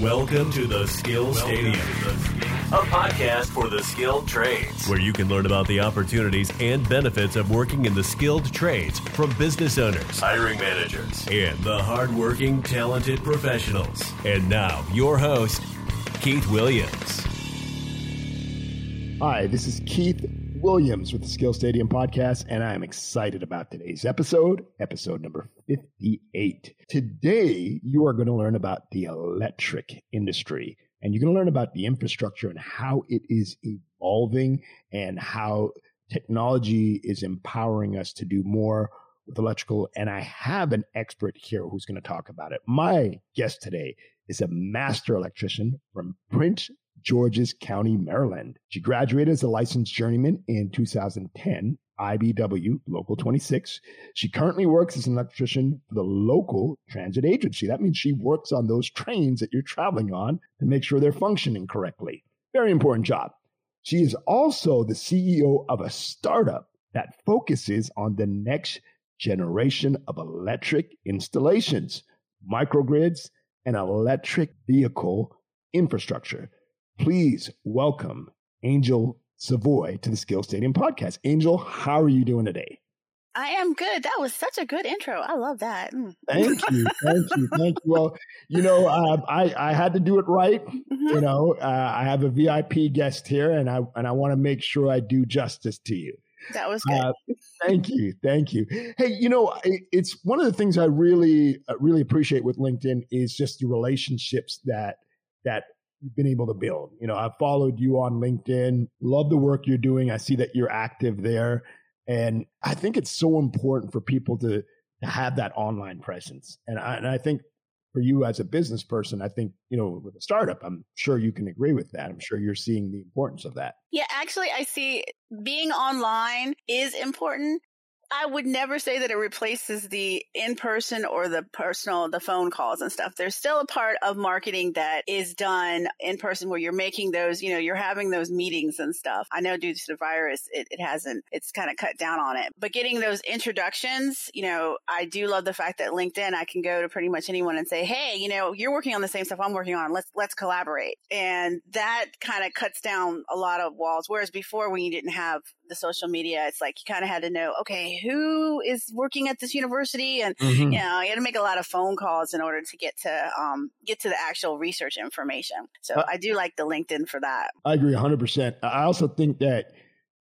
Welcome to the Skill Stadium, a podcast for the skilled trades, where you can learn about the opportunities and benefits of working in the skilled trades from business owners, hiring managers, and the hardworking, talented professionals. And now, your host, Keith Williams. Hi, this is Keith Williams with the Skill Stadium podcast, and I am excited about today's episode, episode number 58. Today, you are going to learn about the electric industry, and you're going to learn about the infrastructure and how it is evolving and how technology is empowering us to do more with electrical. And I have an expert here who's going to talk about it. My guest today is a master electrician from Prince George's County, Maryland. She graduated as a licensed journeyman in 2010, IBEW, Local 26. She currently works as an electrician for the local transit agency. That means she works on those trains that you're traveling on to make sure they're functioning correctly. Very important job. She is also the CEO of a startup that focuses on the next generation of electric installations, microgrids, and electric vehicle infrastructure please welcome Angel Savoy to the Skill Stadium podcast. Angel, how are you doing today? I am good. That was such a good intro. I love that. Mm. Thank you, thank you, thank you. Well, you know, uh, I I had to do it right. Mm-hmm. You know, uh, I have a VIP guest here, and I and I want to make sure I do justice to you. That was good. Uh, thank you, thank you. Hey, you know, it's one of the things I really uh, really appreciate with LinkedIn is just the relationships that that you've been able to build. You know, I've followed you on LinkedIn, love the work you're doing. I see that you're active there. And I think it's so important for people to, to have that online presence. And I, and I think for you as a business person, I think, you know, with a startup, I'm sure you can agree with that. I'm sure you're seeing the importance of that. Yeah, actually, I see being online is important. I would never say that it replaces the in person or the personal, the phone calls and stuff. There's still a part of marketing that is done in person where you're making those, you know, you're having those meetings and stuff. I know due to the virus, it, it hasn't, it's kind of cut down on it. But getting those introductions, you know, I do love the fact that LinkedIn, I can go to pretty much anyone and say, hey, you know, you're working on the same stuff I'm working on. Let's, let's collaborate. And that kind of cuts down a lot of walls. Whereas before, when you didn't have the social media, it's like you kind of had to know, okay, who is working at this university, and mm-hmm. you know, you had to make a lot of phone calls in order to get to um, get to the actual research information. So uh, I do like the LinkedIn for that. I agree 100. percent I also think that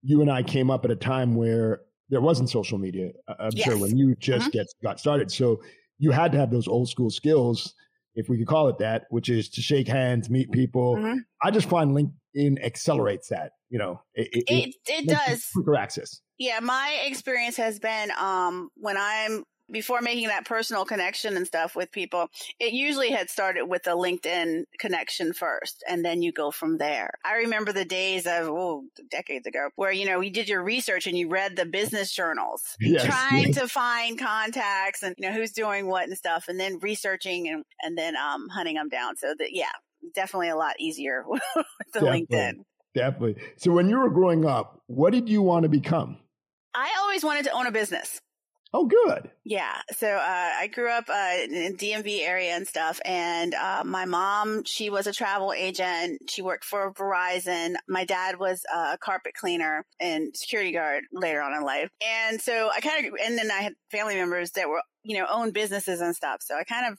you and I came up at a time where there wasn't social media. I'm yes. sure when you just mm-hmm. get got started, so you had to have those old school skills if we could call it that, which is to shake hands, meet people. Mm-hmm. I just find LinkedIn accelerates that. You know, it it, it, it does quicker access. Yeah, my experience has been um, when I'm before making that personal connection and stuff with people, it usually had started with a LinkedIn connection first, and then you go from there. I remember the days of, oh, decades ago, where, you know, you did your research and you read the business journals, yes, trying to find contacts and, you know, who's doing what and stuff, and then researching and, and then um, hunting them down. So that, yeah, definitely a lot easier with the definitely, LinkedIn. Definitely. So when you were growing up, what did you want to become? I always wanted to own a business. Oh, good. Yeah. So uh, I grew up uh, in DMV area and stuff, and uh, my mom, she was a travel agent. She worked for Verizon. My dad was a carpet cleaner and security guard later on in life, and so I kind of, and then I had family members that were, you know, owned businesses and stuff. So I kind of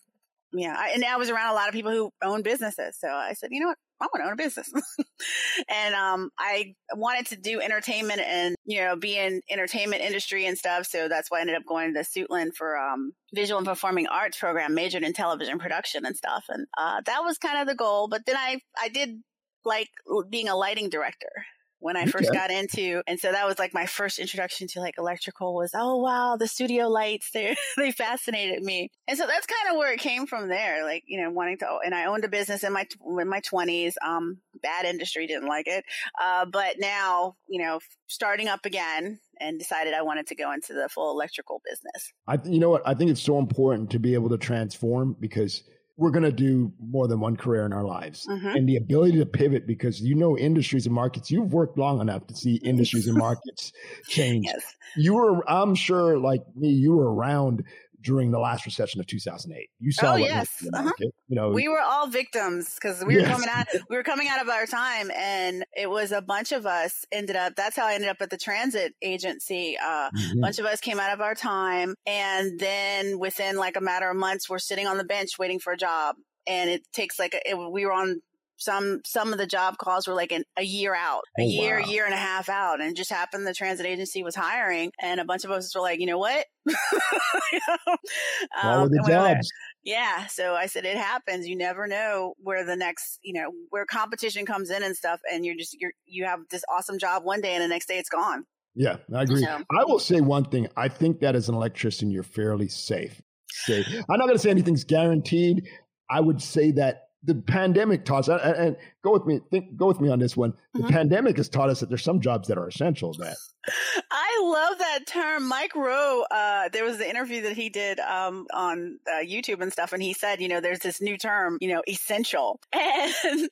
yeah, I, and I was around a lot of people who own businesses. So I said, you know what? I want to own a business. and um, I wanted to do entertainment and, you know, be in entertainment industry and stuff. So that's why I ended up going to Suitland for um, visual and performing arts program, majored in television production and stuff. And uh, that was kind of the goal. But then I, I did like being a lighting director when I first got into. And so that was like my first introduction to like electrical was, oh wow, the studio lights, they they fascinated me. And so that's kind of where it came from there. Like, you know, wanting to and I owned a business in my in my 20s. Um bad industry didn't like it. Uh but now, you know, starting up again and decided I wanted to go into the full electrical business. I you know what? I think it's so important to be able to transform because we're going to do more than one career in our lives mm-hmm. and the ability to pivot because you know industries and markets you've worked long enough to see industries and markets change yes. you were i'm sure like me you were around during the last recession of 2008. You saw oh, yes. Uh-huh. You know, we were all victims because we were yes. coming out we were coming out of our time and it was a bunch of us ended up that's how I ended up at the transit agency. Uh, mm-hmm. A bunch of us came out of our time and then within like a matter of months we're sitting on the bench waiting for a job and it takes like a, it, we were on some some of the job calls were like an, a year out, a oh, year, wow. year and a half out, and it just happened the transit agency was hiring, and a bunch of us were like, you know what? you know? Um, the jobs. Yeah, so I said it happens. You never know where the next, you know, where competition comes in and stuff, and you're just you're you have this awesome job one day, and the next day it's gone. Yeah, I agree. So, I will say one thing. I think that as an electrician, you're fairly safe. Safe. I'm not going to say anything's guaranteed. I would say that the pandemic taught us, and, and, go with me, think, go with me on this one. The mm-hmm. pandemic has taught us that there's some jobs that are essential. That I love that term, Mike Rowe. Uh, there was the interview that he did um, on uh, YouTube and stuff, and he said, you know, there's this new term, you know, essential. And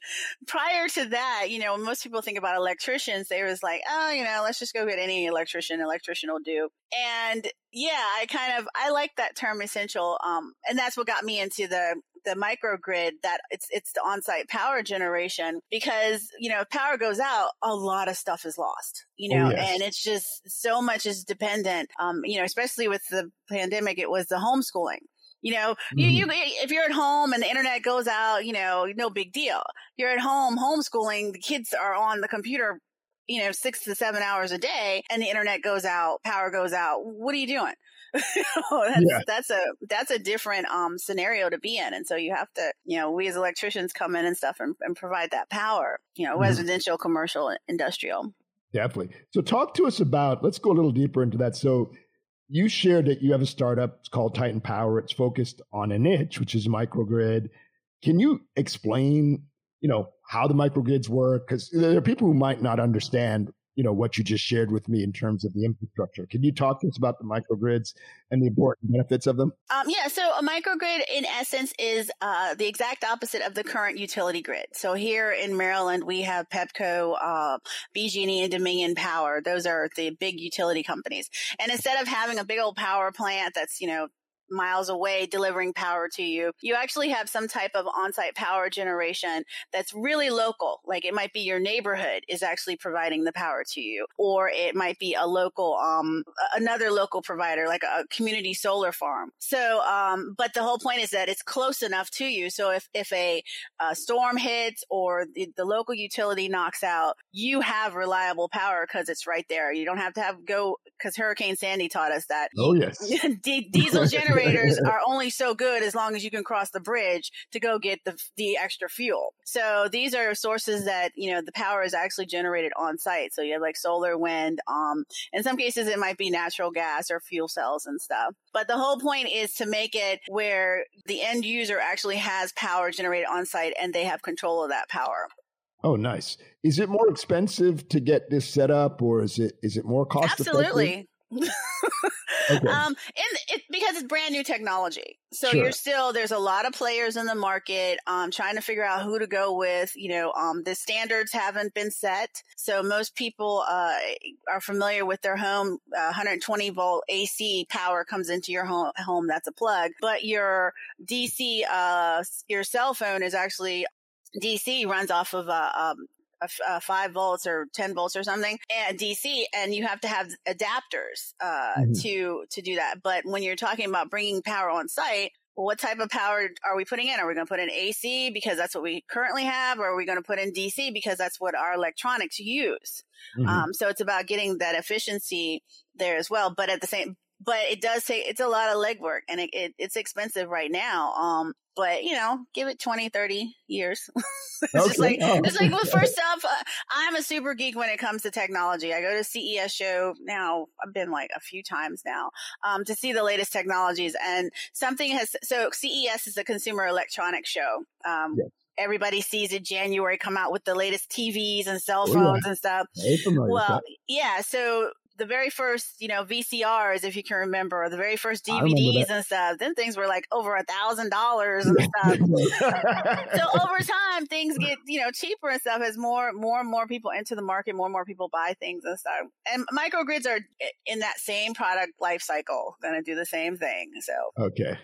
prior to that, you know, most people think about electricians, they was like, oh, you know, let's just go get any electrician. Electrician will do. And yeah, I kind of I like that term essential. Um, and that's what got me into the the microgrid that it's it's the on-site power generation because you know if power goes out a lot of stuff is lost you oh, know oh, yes. and it's just so much is dependent um you know especially with the pandemic it was the homeschooling you know, mm-hmm. you, you, if you're at home and the internet goes out, you know, no big deal. You're at home homeschooling, the kids are on the computer, you know, six to seven hours a day and the internet goes out, power goes out. What are you doing? that's, yeah. that's a that's a different um, scenario to be in, and so you have to, you know, we as electricians come in and stuff and, and provide that power, you know, mm-hmm. residential, commercial, industrial. Definitely. So, talk to us about. Let's go a little deeper into that. So, you shared that you have a startup. It's called Titan Power. It's focused on a niche, which is microgrid. Can you explain, you know, how the microgrids work? Because there are people who might not understand you know what you just shared with me in terms of the infrastructure. Can you talk to us about the microgrids and the important benefits of them? Um, yeah, so a microgrid in essence is uh, the exact opposite of the current utility grid. So here in Maryland, we have Pepco, uh, BG&E, and Dominion Power. Those are the big utility companies. And instead of having a big old power plant that's you know miles away delivering power to you. You actually have some type of on-site power generation that's really local. Like it might be your neighborhood is actually providing the power to you, or it might be a local, um, another local provider, like a community solar farm. So, um, but the whole point is that it's close enough to you. So if, if a, a storm hits or the, the local utility knocks out, you have reliable power because it's right there. You don't have to have go because Hurricane Sandy taught us that. Oh yes, diesel generators generators are only so good as long as you can cross the bridge to go get the the extra fuel. So these are sources that you know the power is actually generated on site. So you have like solar, wind. Um, in some cases it might be natural gas or fuel cells and stuff. But the whole point is to make it where the end user actually has power generated on site and they have control of that power. Oh, nice. Is it more expensive to get this set up, or is it is it more cost? Absolutely okay. um, and it, because it's brand new technology. So sure. you're still, there's a lot of players in the market, um, trying to figure out who to go with. You know, um, the standards haven't been set. So most people, uh, are familiar with their home, uh, 120 volt AC power comes into your home, home. That's a plug, but your DC, uh, your cell phone is actually DC runs off of a, um, uh, five volts or 10 volts or something and DC and you have to have adapters, uh, mm-hmm. to, to do that. But when you're talking about bringing power on site, what type of power are we putting in? Are we going to put in AC because that's what we currently have? Or are we going to put in DC because that's what our electronics use? Mm-hmm. Um, so it's about getting that efficiency there as well. But at the same, but it does take it's a lot of legwork and it, it, it's expensive right now um but you know give it 20 30 years it's okay. just like oh. it's like well first off uh, i'm a super geek when it comes to technology i go to ces show now i've been like a few times now um, to see the latest technologies and something has so ces is a consumer electronics show um, yes everybody sees it January come out with the latest TVs and cell phones oh, yeah. and stuff. Well, yeah. So the very first, you know, VCRs, if you can remember, the very first DVDs and stuff, then things were like over a thousand dollars and stuff. so over time, things get, you know, cheaper and stuff as more, more and more people enter the market, more and more people buy things and stuff. And microgrids are eh, in that same product life cycle, going to do the same thing. So, okay.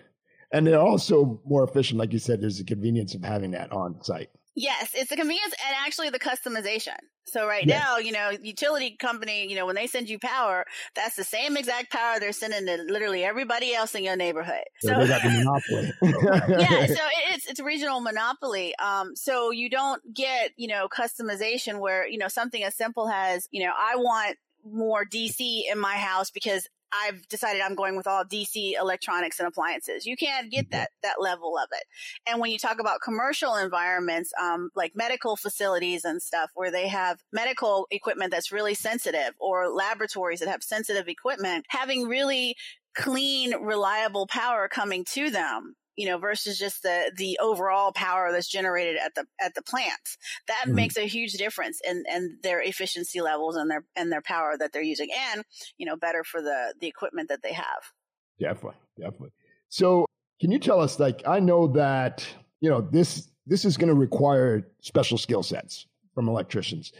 And they're also more efficient. Like you said, there's the convenience of having that on site. Yes, it's the convenience and actually the customization. So right yes. now, you know, utility company, you know, when they send you power, that's the same exact power they're sending to literally everybody else in your neighborhood. So, so they got the monopoly. yeah, so it's it's regional monopoly. Um, so you don't get you know customization where you know something as simple as you know I want more DC in my house because I've decided I'm going with all DC electronics and appliances. You can't get that that level of it. And when you talk about commercial environments, um, like medical facilities and stuff, where they have medical equipment that's really sensitive, or laboratories that have sensitive equipment, having really clean, reliable power coming to them you know, versus just the, the overall power that's generated at the, at the plants. That mm-hmm. makes a huge difference in, in their efficiency levels and their, and their power that they're using and, you know, better for the, the equipment that they have. Definitely. Definitely. So can you tell us, like, I know that, you know, this, this is going to require special skill sets from electricians.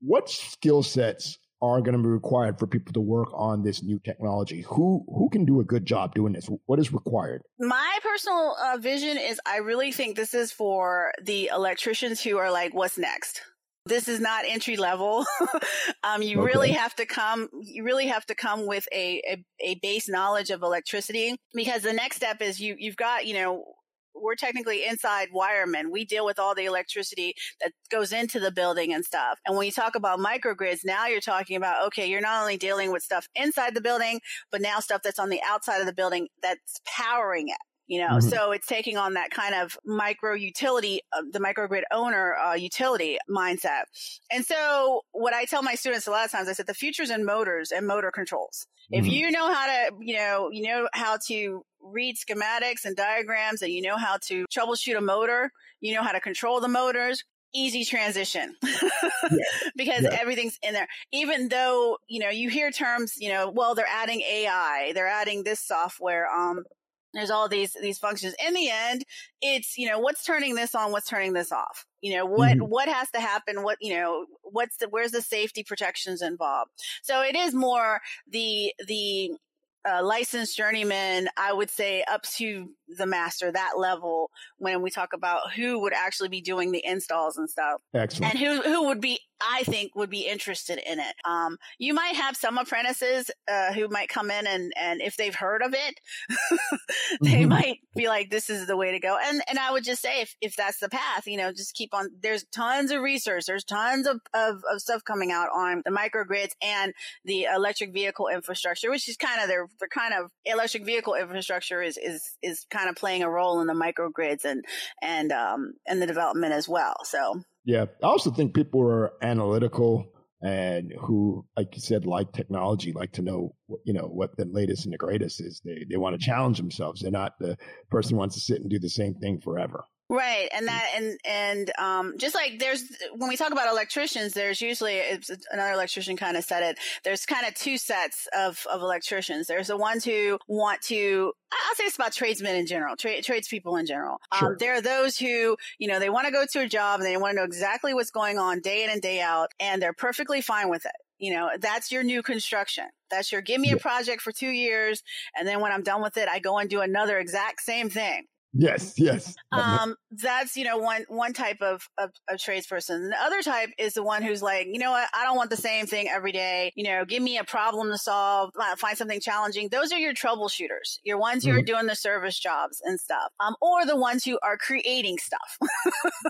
What skill sets are going to be required for people to work on this new technology? Who who can do a good job doing this? What is required? My personal uh, vision is I really think this is for the electricians who are like, what's next? This is not entry level. um, you okay. really have to come. You really have to come with a, a a base knowledge of electricity because the next step is you you've got you know we're technically inside wiremen. We deal with all the electricity that goes into the building and stuff. And when you talk about microgrids, now you're talking about, okay, you're not only dealing with stuff inside the building, but now stuff that's on the outside of the building that's powering it you know mm-hmm. so it's taking on that kind of micro utility uh, the microgrid owner uh, utility mindset and so what i tell my students a lot of times i said the future's in motors and motor controls mm-hmm. if you know how to you know you know how to read schematics and diagrams and you know how to troubleshoot a motor, you know how to control the motors, easy transition because yeah. everything's in there. Even though, you know, you hear terms, you know, well, they're adding AI, they're adding this software, um, there's all these these functions in the end it's you know what's turning this on what's turning this off you know what mm-hmm. what has to happen what you know what's the where's the safety protections involved so it is more the the uh, licensed journeyman, I would say up to the master, that level, when we talk about who would actually be doing the installs and stuff. Excellent. And who, who would be, I think, would be interested in it. Um, you might have some apprentices, uh, who might come in and, and if they've heard of it, they mm-hmm. might be like, this is the way to go. And, and I would just say, if, if that's the path, you know, just keep on, there's tons of research, there's tons of, of, of stuff coming out on the microgrids and the electric vehicle infrastructure, which is kind of their they're kind of electric vehicle infrastructure is is is kind of playing a role in the microgrids and and um and the development as well. So yeah, I also think people are analytical and who, like you said, like technology, like to know, you know, what the latest and the greatest is. They they want to challenge themselves. They're not the person who wants to sit and do the same thing forever. Right. And that, and, and, um, just like there's, when we talk about electricians, there's usually, it's another electrician kind of said it, there's kind of two sets of, of electricians. There's the ones who want to, I'll say it's about tradesmen in general, tra- tradespeople in general. Um, sure. Um, there are those who, you know, they want to go to a job and they want to know exactly what's going on day in and day out, and they're perfectly fine with it. You know, that's your new construction. That's your give me a project for two years. And then when I'm done with it, I go and do another exact same thing. Yes, yes. Um, that's you know one one type of, of of tradesperson. The other type is the one who's like, you know what, I don't want the same thing every day. You know, give me a problem to solve, find something challenging. Those are your troubleshooters. Your ones who mm-hmm. are doing the service jobs and stuff, um, or the ones who are creating stuff.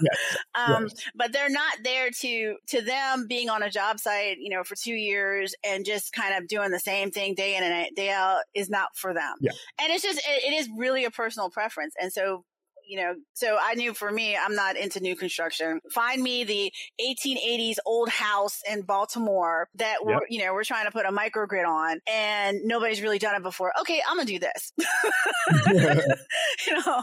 yes, um, yes. but they're not there to to them being on a job site, you know, for two years and just kind of doing the same thing day in and day out is not for them. Yeah. and it's just it, it is really a personal preference and and so you know, so I knew for me, I'm not into new construction. Find me the 1880s old house in Baltimore that yep. we're, you know, we're trying to put a microgrid on and nobody's really done it before. Okay, I'm gonna do this. you know,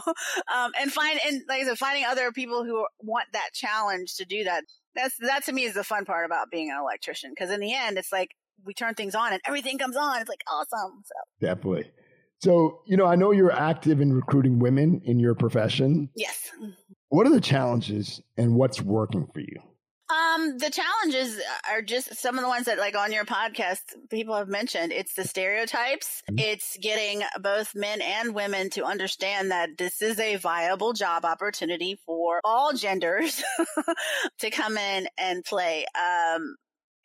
um, and find, and like I said, finding other people who want that challenge to do that. That's, that to me is the fun part about being an electrician. Cause in the end, it's like, we turn things on and everything comes on. It's like awesome. So definitely. So, you know, I know you're active in recruiting women in your profession. Yes. What are the challenges and what's working for you? Um, the challenges are just some of the ones that, like on your podcast, people have mentioned. It's the stereotypes. Mm-hmm. It's getting both men and women to understand that this is a viable job opportunity for all genders to come in and play. Um,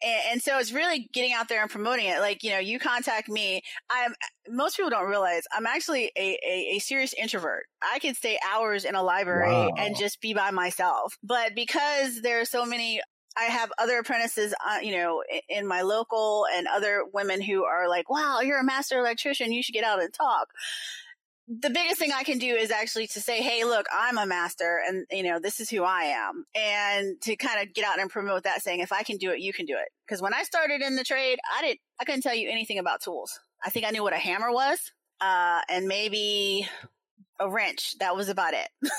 and, and, so it's really getting out there and promoting it. Like, you know, you contact me. I'm, most people don't realize I'm actually a, a, a serious introvert. I can stay hours in a library wow. and just be by myself. But because there are so many I have other apprentices, uh, you know, in my local and other women who are like, wow, you're a master electrician. You should get out and talk the biggest thing I can do is actually to say, Hey, look, I'm a master and, you know, this is who I am. And to kind of get out and promote that saying, if I can do it, you can do it. Cause when I started in the trade, I didn't, I couldn't tell you anything about tools. I think I knew what a hammer was. Uh, and maybe a wrench. That was about it.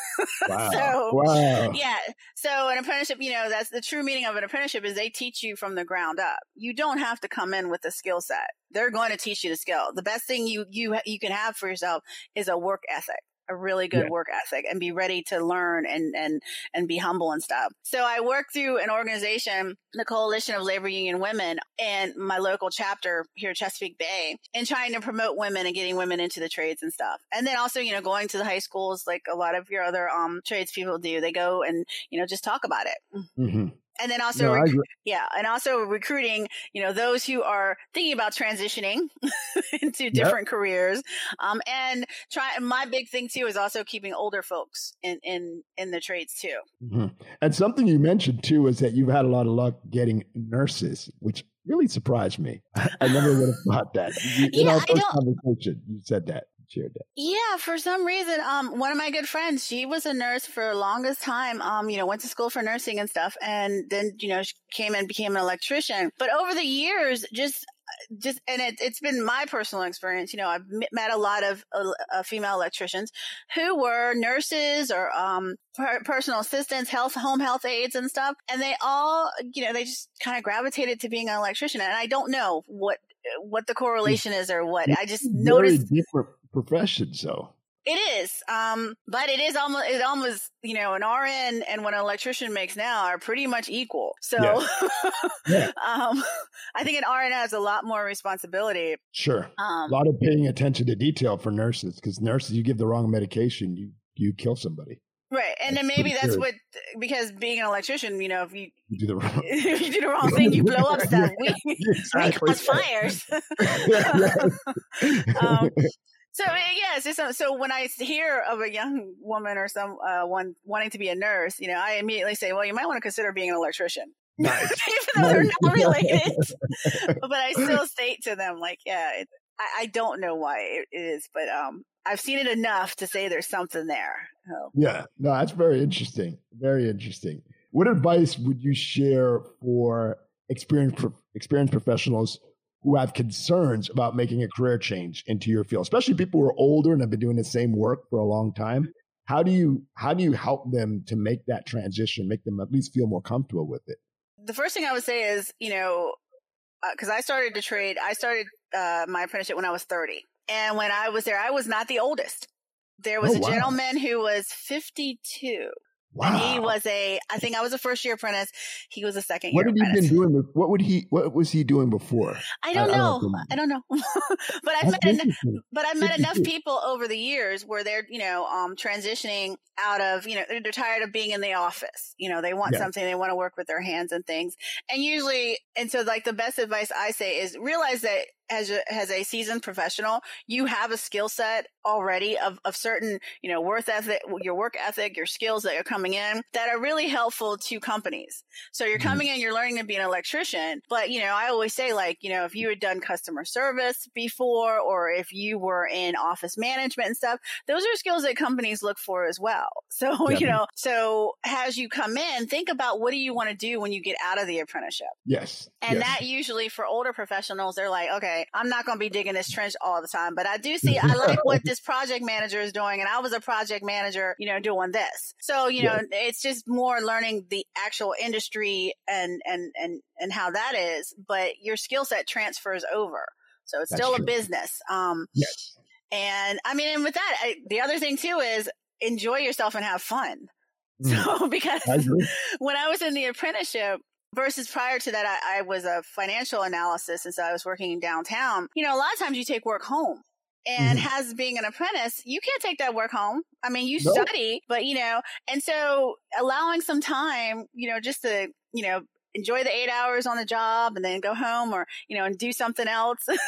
Wow. so, wow. yeah. So an apprenticeship, you know, that's the true meaning of an apprenticeship is they teach you from the ground up. You don't have to come in with a skill set. They're going to teach you the skill. The best thing you, you, you can have for yourself is a work ethic a really good yeah. work ethic and be ready to learn and, and, and be humble and stuff. So I work through an organization, the Coalition of Labor Union Women and my local chapter here at Chesapeake Bay and trying to promote women and getting women into the trades and stuff. And then also, you know, going to the high schools like a lot of your other, um, trades people do. They go and, you know, just talk about it. Mm-hmm and then also no, rec- yeah and also recruiting you know those who are thinking about transitioning into different yep. careers um and try my big thing too is also keeping older folks in in in the trades too. Mm-hmm. and something you mentioned too is that you've had a lot of luck getting nurses which really surprised me. I never would have thought that. In yeah, our first conversation you said that shared that. Yeah, for some reason, um, one of my good friends, she was a nurse for the longest time. Um, you know, went to school for nursing and stuff, and then you know she came and became an electrician. But over the years, just just and it, has been my personal experience you know i've met a lot of uh, uh, female electricians who were nurses or um, per- personal assistants health home health aides and stuff and they all you know they just kind of gravitated to being an electrician and i don't know what what the correlation is or what i just noticed different profession, so. It is, um, but it is almost it almost you know an RN and what an electrician makes now are pretty much equal. So, yeah. yeah. um, I think an RN has a lot more responsibility. Sure, um, a lot of paying attention to detail for nurses because nurses, you give the wrong medication, you you kill somebody. Right, and then maybe that's what because being an electrician, you know, if you, you do the wrong, if you do the wrong thing, you blow up stuff. We, exactly. we cause fires. um, so yes, so, so when I hear of a young woman or some uh, one wanting to be a nurse, you know, I immediately say, well, you might want to consider being an electrician. Nice. Even though they're not related, but I still state to them like, yeah, it, I, I, don't know why it is, but um, I've seen it enough to say there's something there. So. Yeah, no, that's very interesting. Very interesting. What advice would you share for experienced experienced professionals who have concerns about making a career change into your field, especially people who are older and have been doing the same work for a long time. How do you how do you help them to make that transition, make them at least feel more comfortable with it? The first thing I would say is, you know, because uh, I started to trade, I started uh, my apprenticeship when I was 30, and when I was there, I was not the oldest. There was oh, a wow. gentleman who was 52 Wow. And he was a, I think I was a first year apprentice. He was a second what year. What had he been doing? What would he? What was he doing before? I don't I, know. I don't know. but I've met enough, but I've met enough people over the years where they're you know um transitioning out of you know they're, tired of being in the office. You know they want yeah. something. They want to work with their hands and things. And usually, and so like the best advice I say is realize that as a, as a seasoned professional, you have a skill set already of, of certain, you know, worth ethic, your work ethic, your skills that are coming in that are really helpful to companies. So you're mm-hmm. coming in, you're learning to be an electrician, but you know, I always say like, you know, if you had done customer service before, or if you were in office management and stuff, those are skills that companies look for as well. So, you know, so as you come in, think about what do you want to do when you get out of the apprenticeship? Yes. And yes. that usually for older professionals, they're like, okay, okay, I'm not going to be digging this trench all the time, but I do see, I like what this project manager is doing. And I was a project manager, you know, doing this. So, you know, it's just more learning the actual industry and, and, and, and how that is, but your skill set transfers over. So it's That's still true. a business. Um, yes. And I mean, and with that, I, the other thing too is enjoy yourself and have fun. Mm. So because I when I was in the apprenticeship, versus prior to that, I, I, was a financial analysis. And so I was working in downtown. You know, a lot of times you take work home. And mm-hmm. as being an apprentice, you can't take that work home. I mean, you nope. study, but you know, and so allowing some time, you know, just to, you know, enjoy the eight hours on the job and then go home or, you know, and do something else. it,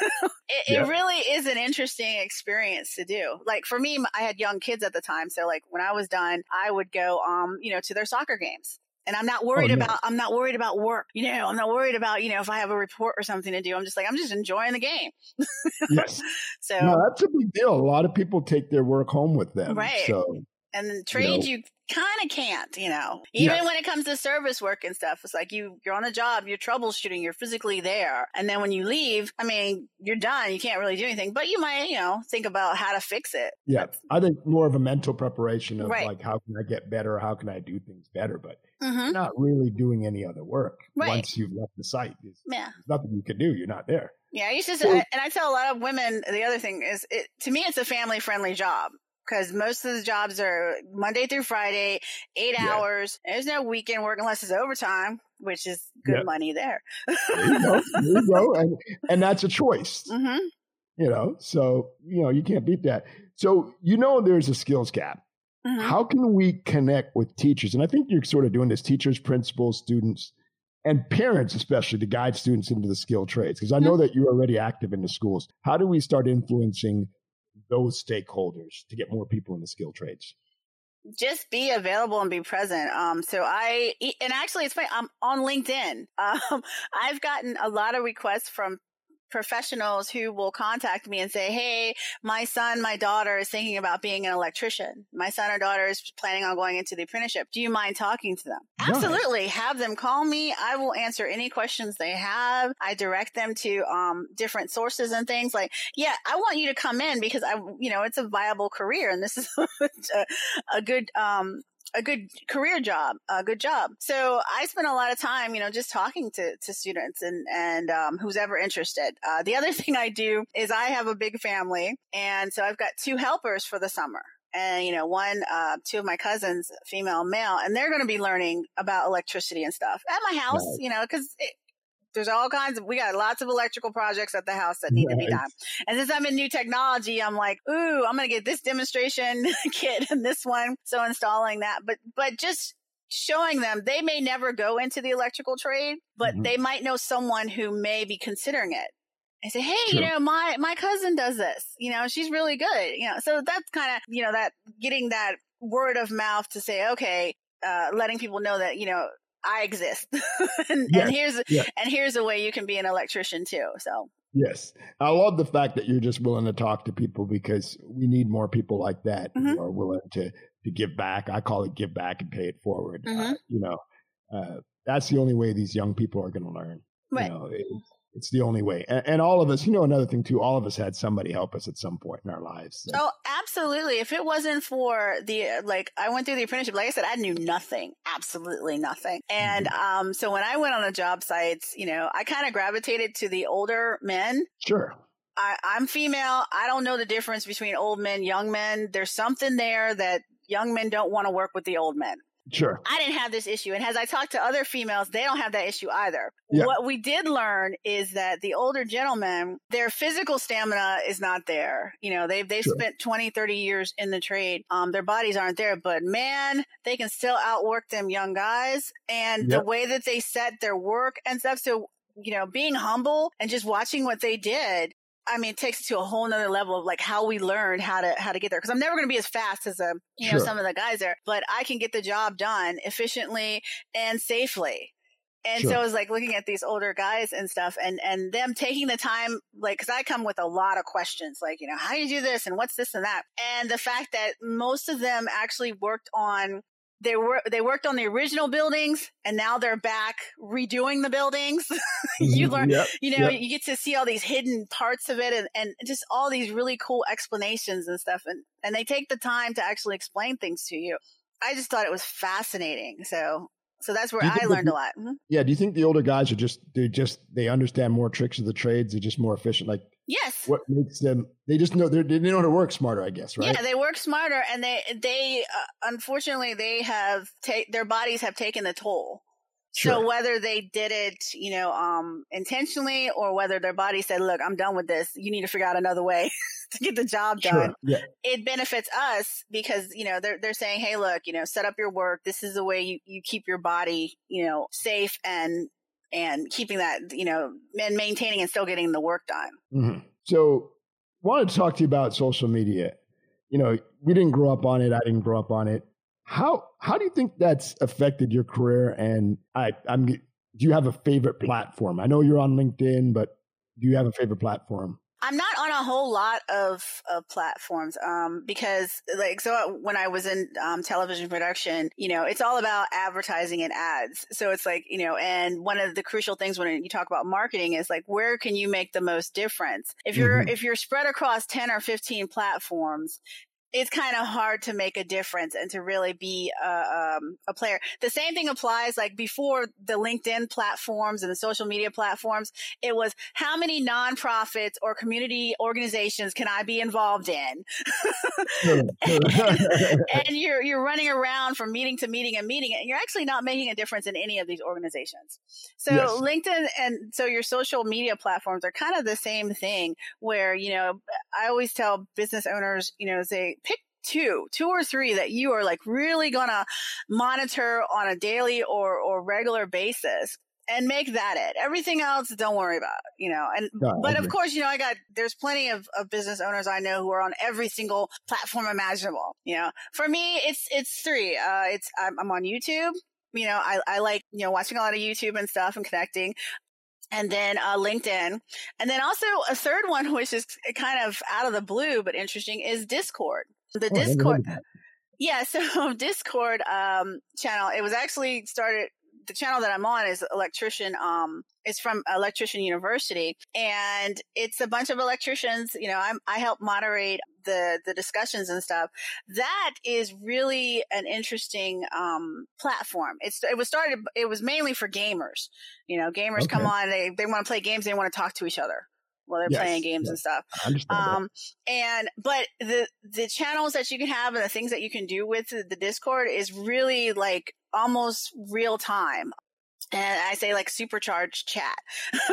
yeah. it, really is an interesting experience to do. Like for me, I had young kids at the time. So like when I was done, I would go, um, you know, to their soccer games. And I'm not oh, worried oh, about, I'm not worried about work. You know, I'm not worried about, you know, if I have a report or something to do. I'm just like, I'm just enjoying the game. yes. So no, that's a big deal. A lot of people take their work home with them. Right. So and then trade you, know, you kind of can't, you know. Even when it comes to service work and stuff, it's like you you're on a job, you're troubleshooting, you're physically there, and then when you leave, I mean, you're done. You can't really do anything, but you might, you know, think about how to fix it. Yeah, I think more of a mental preparation of right. like how can I get better, how can I do things better, but mm-hmm. not really doing any other work right. once you've left the site. There's, yeah, there's nothing you can do. You're not there. Yeah, I used to, say, and I tell a lot of women the other thing is, it, to me, it's a family friendly job because most of the jobs are Monday through Friday, eight yeah. hours. There's no weekend work unless it's overtime, which is good money there. there you go. There you go. And, and that's a choice. Mm-hmm. You know, so, you know, you can't beat that. So, you know, there's a skills gap. Mm-hmm. How can we connect with teachers? And I think you're sort of doing this teachers, principals, students, and parents, especially to guide students into the skill trades. Because I know mm-hmm. that you're already active in the schools. How do we start influencing those stakeholders to get more people in the skill trades? just be available and be present. Um, so I, and actually it's funny, I'm on LinkedIn. Um, I've gotten a lot of requests from professionals who will contact me and say, Hey, my son, my daughter is thinking about being an electrician. My son or daughter is planning on going into the apprenticeship. Do you mind talking to them? Nice. Absolutely. Have them call me. I will answer any questions they have. I direct them to, um, different sources and things like, yeah, I want you to come in because I, you know, it's a viable career and this is a, a good, um, a good career job, a good job. So I spend a lot of time, you know, just talking to, to students and, and, um, who's ever interested. Uh, the other thing I do is I have a big family. And so I've got two helpers for the summer and you know one uh, two of my cousins female male and they're going to be learning about electricity and stuff at my house right. you know because there's all kinds of, we got lots of electrical projects at the house that need right. to be done. And since I'm in new technology, I'm like, ooh, I'm going to get this demonstration kit and this one. So installing that, but, but just showing them they may never go into the electrical trade, but mm-hmm. they might know someone who may be considering it. I say, hey, you know, my my cousin does this. You know, she's really good. You know, so that's kind of you know that getting that word of mouth to say, okay, uh, letting people know that you know I exist. and, yes, and, here's yes. and here's a way you can be an electrician too. So Yes. I love the fact that you're just willing to talk to people because we need more people like that mm-hmm. who are willing to to give back. I call it give back and pay it forward. Mm-hmm. Uh, you know, uh, that's the only way these young people are going to learn. Right. You know, it's the only way. And, and, all of us, you know, another thing too, all of us had somebody help us at some point in our lives. So. Oh, absolutely. If it wasn't for the, like, I went through the apprenticeship, like I said, I knew nothing, absolutely nothing. And, mm-hmm. um, so when I went on the job sites, you know, I kind of gravitated to the older men. Sure. I, I'm female. I don't know the difference between old men, young men. There's something there that young men don't want to work with the old men. Sure. I didn't have this issue. And as I talked to other females, they don't have that issue either. Yeah. What we did learn is that the older gentlemen, their physical stamina is not there. You know, they've, they've sure. spent 20, 30 years in the trade. Um, their bodies aren't there, but man, they can still outwork them young guys. And yep. the way that they set their work and stuff. So, you know, being humble and just watching what they did I mean, it takes it to a whole nother level of like how we learn how to how to get there. Because I'm never going to be as fast as a um, you know some of the guys there, but I can get the job done efficiently and safely. And sure. so I was like looking at these older guys and stuff and, and them taking the time, like, cause I come with a lot of questions, like, you know, how do you do this and what's this and that? And the fact that most of them actually worked on they were they worked on the original buildings and now they're back redoing the buildings you learn yep, you know yep. you get to see all these hidden parts of it and, and just all these really cool explanations and stuff and and they take the time to actually explain things to you i just thought it was fascinating so so that's where I learned the, a lot. Mm-hmm. Yeah. Do you think the older guys are just they just they understand more tricks of the trades? They're just more efficient. Like yes, what makes them? They just know they they know how to work smarter. I guess right. Yeah, they work smarter, and they they uh, unfortunately they have ta- their bodies have taken the toll. Sure. So whether they did it, you know, um, intentionally or whether their body said, look, I'm done with this. You need to figure out another way to get the job done. Sure. Yeah. It benefits us because, you know, they're, they're saying, Hey, look, you know, set up your work. This is the way you, you keep your body, you know, safe and, and keeping that, you know, and maintaining and still getting the work done. Mm-hmm. So wanted to talk to you about social media. You know, we didn't grow up on it. I didn't grow up on it. How how do you think that's affected your career? And I, I'm do you have a favorite platform? I know you're on LinkedIn, but do you have a favorite platform? I'm not on a whole lot of, of platforms um, because, like, so when I was in um, television production, you know, it's all about advertising and ads. So it's like, you know, and one of the crucial things when you talk about marketing is like, where can you make the most difference? If you're mm-hmm. if you're spread across ten or fifteen platforms, it's kind of hard to make a difference and to really be a, um, a player. The same thing applies like before the LinkedIn platforms and the social media platforms. It was how many nonprofits or community organizations can I be involved in? and, and you're, you're running around from meeting to meeting and meeting and you're actually not making a difference in any of these organizations. So yes. LinkedIn and so your social media platforms are kind of the same thing where, you know, I always tell business owners, you know, say, pick two, two or three that you are like really gonna monitor on a daily or, or regular basis and make that it. Everything else, don't worry about, you know. And no, but of course, you know, I got there's plenty of, of business owners I know who are on every single platform imaginable. You know, for me, it's it's three. Uh, it's I'm, I'm on YouTube. You know, I I like you know watching a lot of YouTube and stuff and connecting and then uh, LinkedIn, and then also a third one, which is kind of out of the blue but interesting, is Discord. The oh, Discord, yeah. So Discord um, channel. It was actually started. The channel that I'm on is electrician. Um, it's from Electrician University, and it's a bunch of electricians. You know, I'm, I help moderate the the discussions and stuff. That is really an interesting um, platform. It's it was started. It was mainly for gamers. You know, gamers okay. come on. They they want to play games. They want to talk to each other while they're yes, playing games yes. and stuff. Um, and but the the channels that you can have and the things that you can do with the, the Discord is really like almost real time and I say like supercharged chat.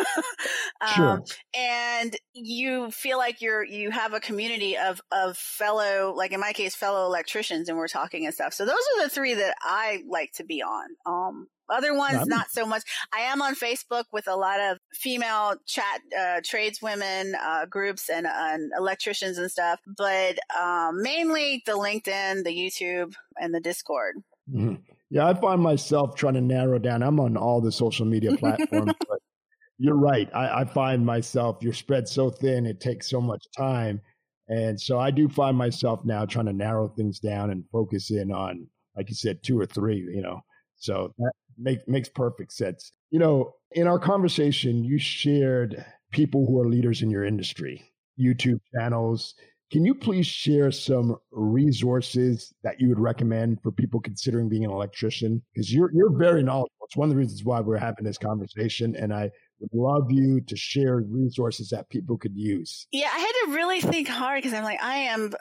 um, sure. And you feel like you're, you have a community of, of fellow, like in my case, fellow electricians and we're talking and stuff. So those are the three that I like to be on. Um, other ones, not so much. I am on Facebook with a lot of female chat, uh, tradeswomen, uh, groups and, and electricians and stuff, but, um, mainly the LinkedIn, the YouTube and the Discord. Mm-hmm. Yeah, I find myself trying to narrow down. I'm on all the social media platforms, but you're right. I, I, find myself you're spread so thin, it takes so much time. And so I do find myself now trying to narrow things down and focus in on, like you said, two or three, you know. So that make, makes perfect sense. You know, in our conversation, you shared people who are leaders in your industry, YouTube channels, can you please share some resources that you would recommend for people considering being an electrician? Because you're you're very knowledgeable. It's one of the reasons why we're having this conversation, and I would love you to share resources that people could use. Yeah, I had to really think hard because I'm like, I am,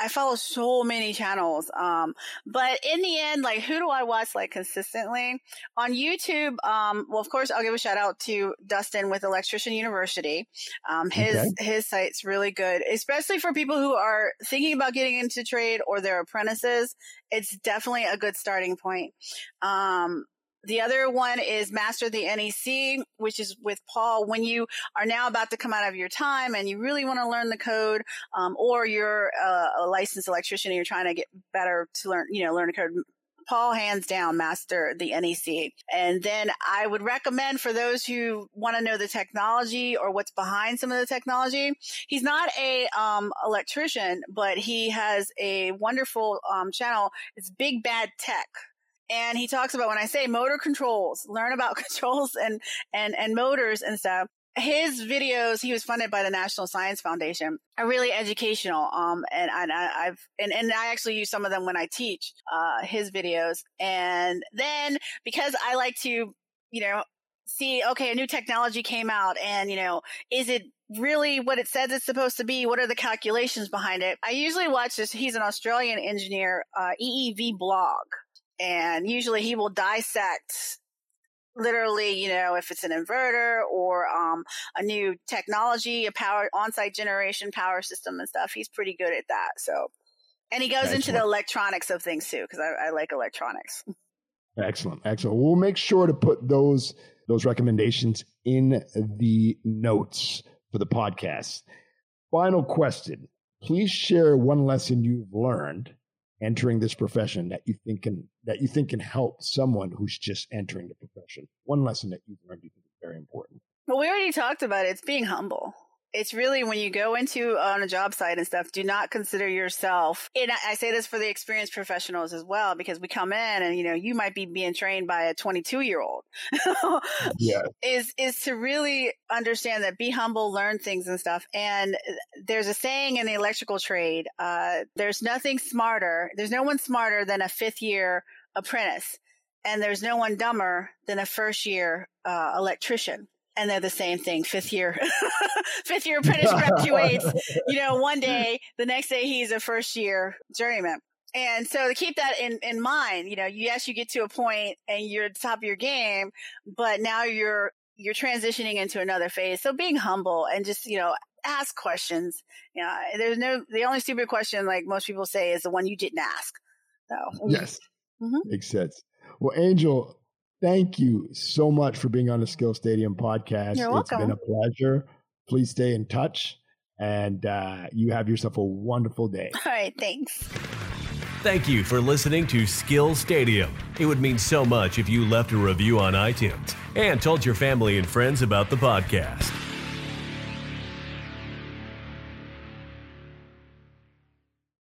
I follow so many channels. Um, but in the end, like, who do I watch like consistently on YouTube? Um, well, of course, I'll give a shout out to Dustin with Electrician University. Um, his okay. his site's really good, especially for people who are thinking about getting into trade or their apprentices. It's definitely a good starting point. Um, the other one is Master the NEC, which is with Paul. When you are now about to come out of your time and you really want to learn the code, um, or you're a, a, licensed electrician and you're trying to get better to learn, you know, learn a code. Paul hands down master the NEC. And then I would recommend for those who want to know the technology or what's behind some of the technology. He's not a um, electrician, but he has a wonderful um, channel. It's Big Bad Tech and he talks about when I say motor controls, learn about controls and and and motors and stuff his videos, he was funded by the National Science Foundation, are really educational. Um, and, I, have and, and I actually use some of them when I teach, uh, his videos. And then because I like to, you know, see, okay, a new technology came out and, you know, is it really what it says it's supposed to be? What are the calculations behind it? I usually watch this. He's an Australian engineer, uh, EEV blog. And usually he will dissect literally, you know, if it's an inverter or um, a new technology, a power on-site generation power system and stuff, he's pretty good at that. So, and he goes excellent. into the electronics of things too, because I, I like electronics. Excellent, excellent. We'll make sure to put those those recommendations in the notes for the podcast. Final question: Please share one lesson you've learned entering this profession that you think can that you think can help someone who's just entering the profession? One lesson that you've learned you think is very important. Well, we already talked about it. It's being humble it's really when you go into on a job site and stuff, do not consider yourself. And I say this for the experienced professionals as well, because we come in and, you know, you might be being trained by a 22 year old. yeah. Is, is to really understand that be humble, learn things and stuff. And there's a saying in the electrical trade, uh, there's nothing smarter. There's no one smarter than a fifth year apprentice. And there's no one dumber than a first year, uh, electrician and they're the same thing. Fifth year, fifth year apprentice graduates, you know, one day, the next day he's a first year journeyman. And so to keep that in, in mind, you know, yes, you get to a point and you're at the top of your game, but now you're, you're transitioning into another phase. So being humble and just, you know, ask questions. You know, there's no, the only stupid question, like most people say, is the one you didn't ask. So, yes. Mm-hmm. Makes sense. Well, Angel, thank you so much for being on the Skill Stadium podcast. You're welcome. It's been a pleasure. Please stay in touch and uh, you have yourself a wonderful day. All right. Thanks. Thank you for listening to Skill Stadium. It would mean so much if you left a review on iTunes and told your family and friends about the podcast.